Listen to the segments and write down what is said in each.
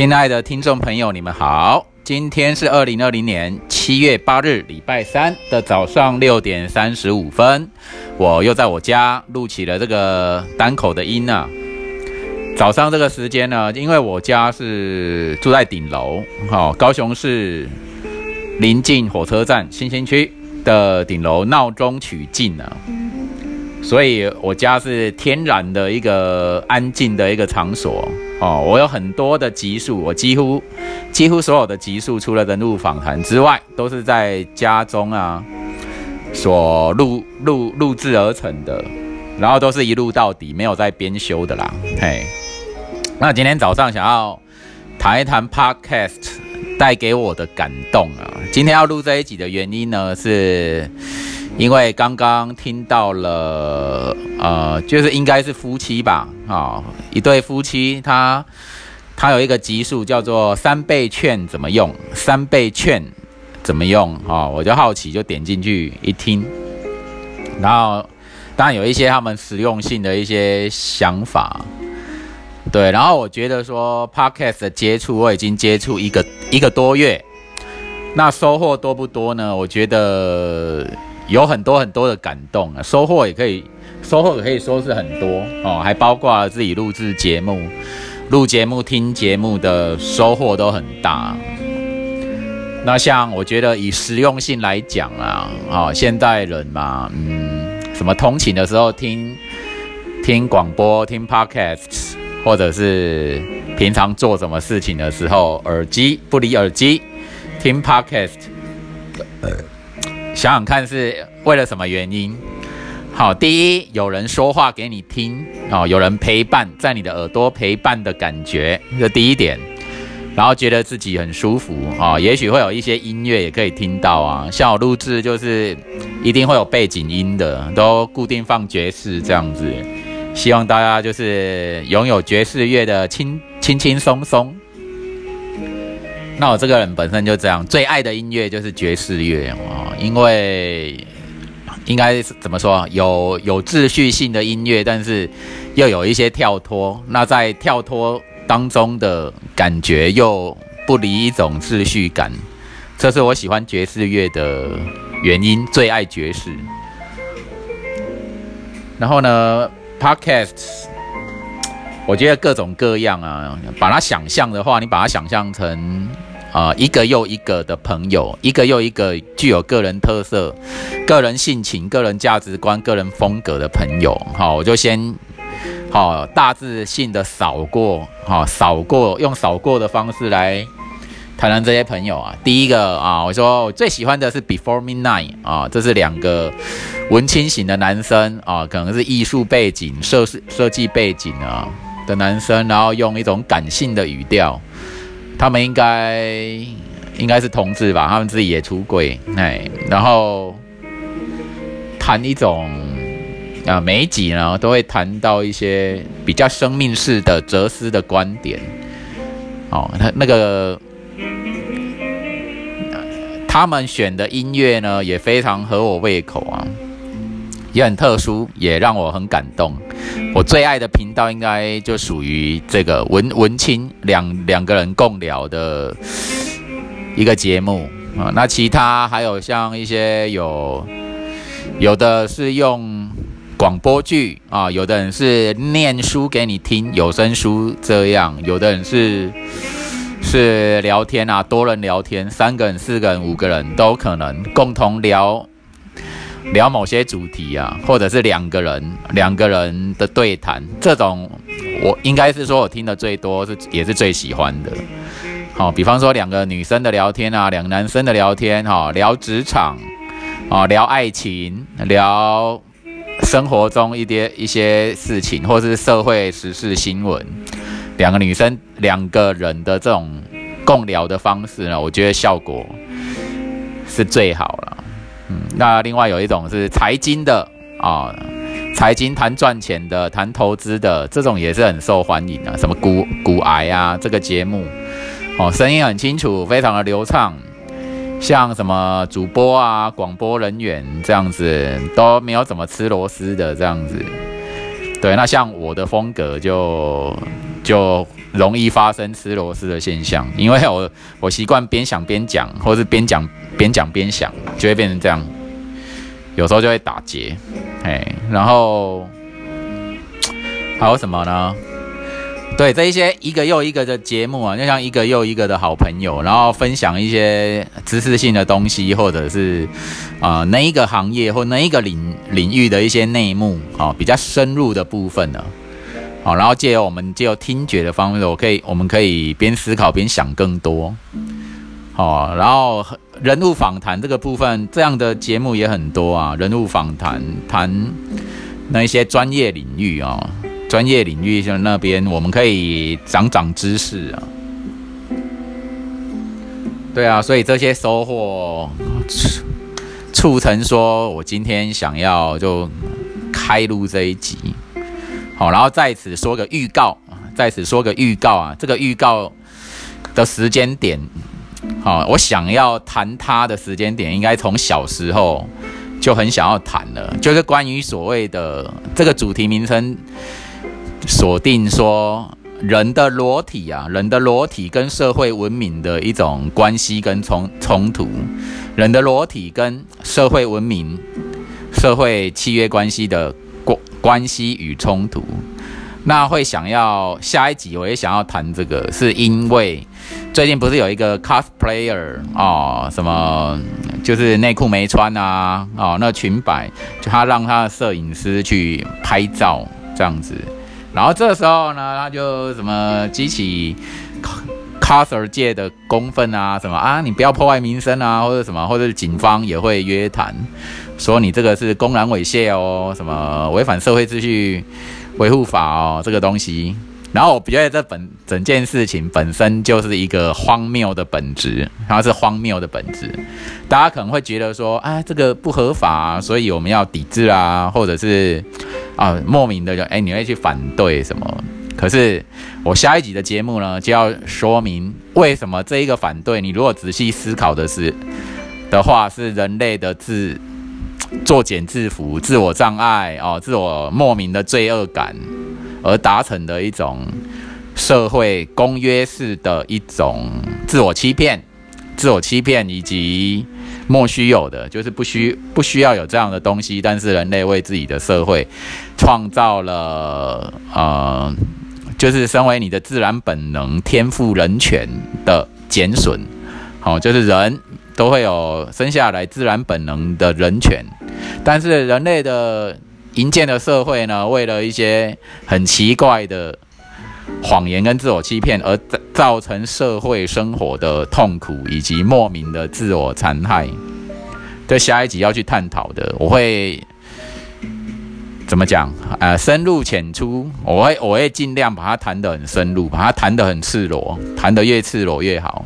亲爱的听众朋友，你们好！今天是二零二零年七月八日，礼拜三的早上六点三十五分，我又在我家录起了这个单口的音啊。早上这个时间呢，因为我家是住在顶楼，好，高雄市临近火车站新兴区的顶楼，闹中取静啊。所以我家是天然的一个安静的一个场所哦。我有很多的集数，我几乎几乎所有的集数，除了人物访谈之外，都是在家中啊所录录录制而成的，然后都是一录到底，没有在编修的啦。嘿，那今天早上想要谈一谈 Podcast 带给我的感动啊。今天要录这一集的原因呢是。因为刚刚听到了，呃，就是应该是夫妻吧，啊，一对夫妻，他他有一个级数叫做三倍券怎么用？三倍券怎么用？啊，我就好奇，就点进去一听，然后当然有一些他们实用性的一些想法，对，然后我觉得说 podcast 的接触我已经接触一个一个多月，那收获多不多呢？我觉得。有很多很多的感动啊，收获也可以，收获也可以说是很多哦，还包括自己录制节目、录节目、听节目的收获都很大。那像我觉得以实用性来讲啊，啊，现代人嘛，嗯，什么通勤的时候听听广播、听 podcast，或者是平常做什么事情的时候，耳机不离耳机听 podcast。想想看是为了什么原因？好，第一，有人说话给你听哦，有人陪伴在你的耳朵陪伴的感觉，这第一点。然后觉得自己很舒服哦，也许会有一些音乐也可以听到啊。像我录制就是一定会有背景音的，都固定放爵士这样子。希望大家就是拥有爵士乐的轻轻轻松松。那我这个人本身就这样，最爱的音乐就是爵士乐啊，因为应该怎么说，有有秩序性的音乐，但是又有一些跳脱。那在跳脱当中的感觉又不离一种秩序感，这是我喜欢爵士乐的原因，最爱爵士。然后呢，podcasts，我觉得各种各样啊，把它想象的话，你把它想象成。啊，一个又一个的朋友，一个又一个具有个人特色、个人性情、个人价值观、个人风格的朋友，好，我就先好大致性的扫过，好扫过，用扫过的方式来谈谈这些朋友啊。第一个啊，我说我最喜欢的是 Before Midnight 啊，这是两个文青型的男生啊，可能是艺术背景、设设计背景啊的男生，然后用一种感性的语调。他们应该应该是同志吧，他们自己也出轨，哎，然后谈一种啊，每一集呢都会谈到一些比较生命式的哲思的观点，哦，他那个他们选的音乐呢也非常合我胃口啊。也很特殊，也让我很感动。我最爱的频道应该就属于这个文文青两两个人共聊的一个节目啊。那其他还有像一些有有的是用广播剧啊，有的人是念书给你听有声书这样，有的人是是聊天啊，多人聊天，三个人、四个人、五个人都可能共同聊。聊某些主题啊，或者是两个人两个人的对谈，这种我应该是说我听的最多，是也是最喜欢的。好，比方说两个女生的聊天啊，两个男生的聊天，哈，聊职场，啊，聊爱情，聊生活中一些一些事情，或是社会时事新闻，两个女生两个人的这种共聊的方式呢，我觉得效果是最好了。那另外有一种是财经的啊，财经谈赚钱的，谈投资的，这种也是很受欢迎的。什么股股癌啊，这个节目哦，声音很清楚，非常的流畅。像什么主播啊，广播人员这样子都没有怎么吃螺丝的这样子。对，那像我的风格就就容易发生吃螺丝的现象，因为我我习惯边想边讲，或是边讲边讲边想，就会变成这样，有时候就会打结，哎，然后 还有什么呢？对这一些一个又一个的节目啊，就像一个又一个的好朋友，然后分享一些知识性的东西，或者是啊那一个行业或那一个领领域的一些内幕啊，比较深入的部分呢，好，然后借由我们借由听觉的方式，我可以我们可以边思考边想更多，好，然后人物访谈这个部分，这样的节目也很多啊，人物访谈谈那一些专业领域啊。专业领域像那边，我们可以长长知识啊。对啊，所以这些收获促成说，我今天想要就开录这一集。好，然后在此说个预告，在此说个预告啊。这个预告的时间点，好，我想要谈它的时间点，应该从小时候就很想要谈了，就是关于所谓的这个主题名称。锁定说人的裸体啊，人的裸体跟社会文明的一种关系跟冲冲突，人的裸体跟社会文明、社会契约关系的关关系与冲突。那会想要下一集我也想要谈这个，是因为最近不是有一个 cosplayer 哦，什么就是内裤没穿啊，哦，那裙摆就他让他的摄影师去拍照这样子。然后这时候呢，他就什么激起 coser 界的公愤啊，什么啊，你不要破坏民生啊，或者什么，或者警方也会约谈，说你这个是公然猥亵哦，什么违反社会秩序维护法哦，这个东西。然后我觉得这本整件事情本身就是一个荒谬的本质，它是荒谬的本质。大家可能会觉得说，哎，这个不合法，所以我们要抵制啊，或者是啊莫名的就哎你会去反对什么？可是我下一集的节目呢，就要说明为什么这一个反对。你如果仔细思考的是的话，是人类的自作茧自缚、自我障碍哦，自我莫名的罪恶感。而达成的一种社会公约式的一种自我欺骗、自我欺骗以及莫须有的，就是不需不需要有这样的东西，但是人类为自己的社会创造了呃，就是身为你的自然本能、天赋人权的减损。好，就是人都会有生下来自然本能的人权，但是人类的。营建的社会呢，为了一些很奇怪的谎言跟自我欺骗，而造成社会生活的痛苦以及莫名的自我残害。这下一集要去探讨的，我会怎么讲？呃，深入浅出，我会我会尽量把它谈得很深入，把它谈得很赤裸，谈得越赤裸越好，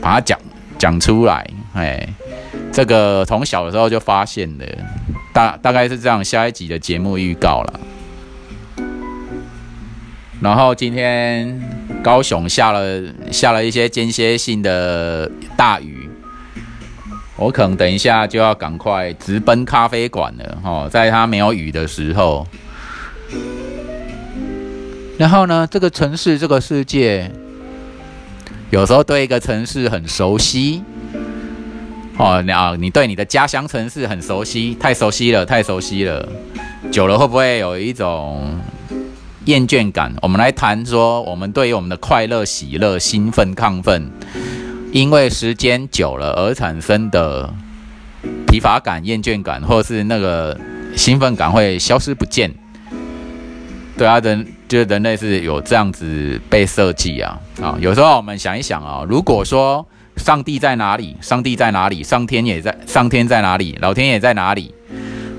把它讲讲出来。哎，这个从小的时候就发现的。大大概是这样，下一集的节目预告了。然后今天高雄下了下了一些间歇性的大雨，我可能等一下就要赶快直奔咖啡馆了哈，在它没有雨的时候。然后呢，这个城市这个世界，有时候对一个城市很熟悉。哦，你啊，你对你的家乡城市很熟悉，太熟悉了，太熟悉了，久了会不会有一种厌倦感？我们来谈说，我们对于我们的快乐、喜乐、兴奋、亢奋，因为时间久了而产生的疲乏感、厌倦感，或是那个兴奋感会消失不见。对啊，人就是人类是有这样子被设计啊啊！有时候我们想一想啊，如果说。上帝在哪里？上帝在哪里？上天也在。上天在哪里？老天也在哪里？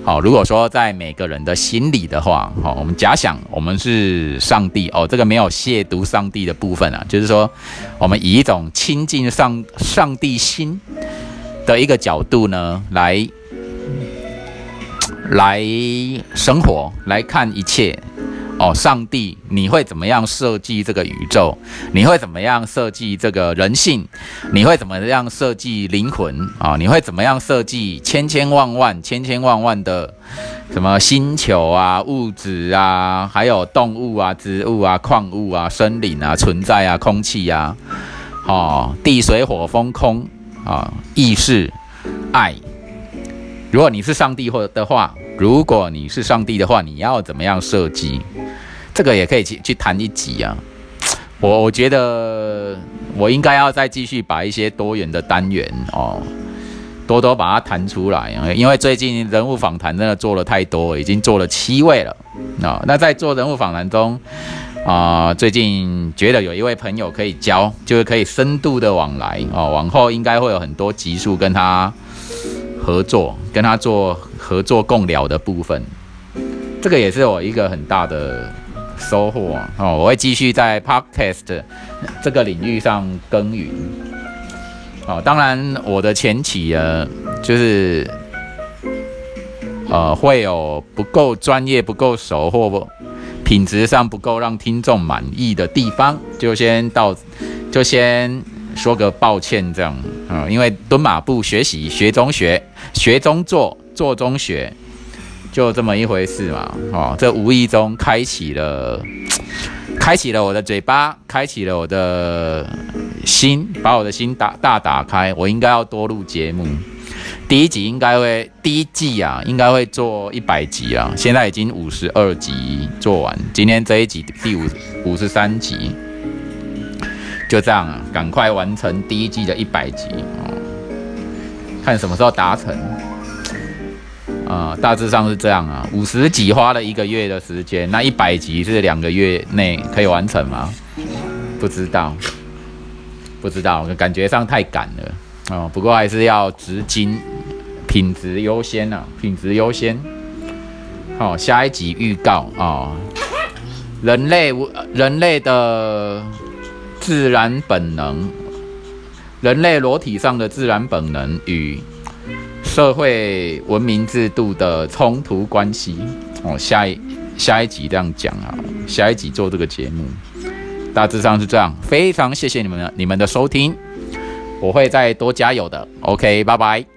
好，如果说在每个人的心里的话，好，我们假想我们是上帝哦，这个没有亵渎上帝的部分啊，就是说，我们以一种亲近上上帝心的一个角度呢，来来生活，来看一切。哦，上帝，你会怎么样设计这个宇宙？你会怎么样设计这个人性？你会怎么样设计灵魂啊？你会怎么样设计千千万万、千千万万的什么星球啊、物质啊，还有动物啊、植物啊、矿物啊、森林啊、存在啊、空气啊，哦，地水火风空啊，意识、爱。如果你是上帝或的话。如果你是上帝的话，你要怎么样设计？这个也可以去去谈一集啊。我我觉得我应该要再继续把一些多元的单元哦，多多把它谈出来。因为最近人物访谈真的做了太多，已经做了七位了啊。那在做人物访谈中啊，最近觉得有一位朋友可以教，就是可以深度的往来哦。往后应该会有很多集数跟他。合作跟他做合作共聊的部分，这个也是我一个很大的收获哦。我会继续在 podcast 这个领域上耕耘哦。当然，我的前期呢，就是呃会有不够专业、不够熟或不品质上不够让听众满意的地方，就先到就先。说个抱歉，这样啊，因为蹲马步学习，学中学，学中做，做中学，就这么一回事嘛。哦，这无意中开启了，开启了我的嘴巴，开启了我的心，把我的心打大打开。我应该要多录节目，第一集应该会，第一季啊，应该会做一百集啊。现在已经五十二集做完，今天这一集第五五十三集。就这样啊，赶快完成第一季的一百集哦，看什么时候达成啊？大致上是这样啊，五十集花了一个月的时间，那一百集是两个月内可以完成吗？不知道，不知道，感觉上太赶了哦。不过还是要执金，品质优先啊，品质优先。好，下一集预告啊，人类，人类的。自然本能，人类裸体上的自然本能与社会文明制度的冲突关系。哦，下一下一集这样讲啊，下一集做这个节目，大致上是这样。非常谢谢你们你们的收听，我会再多加油的。OK，拜拜。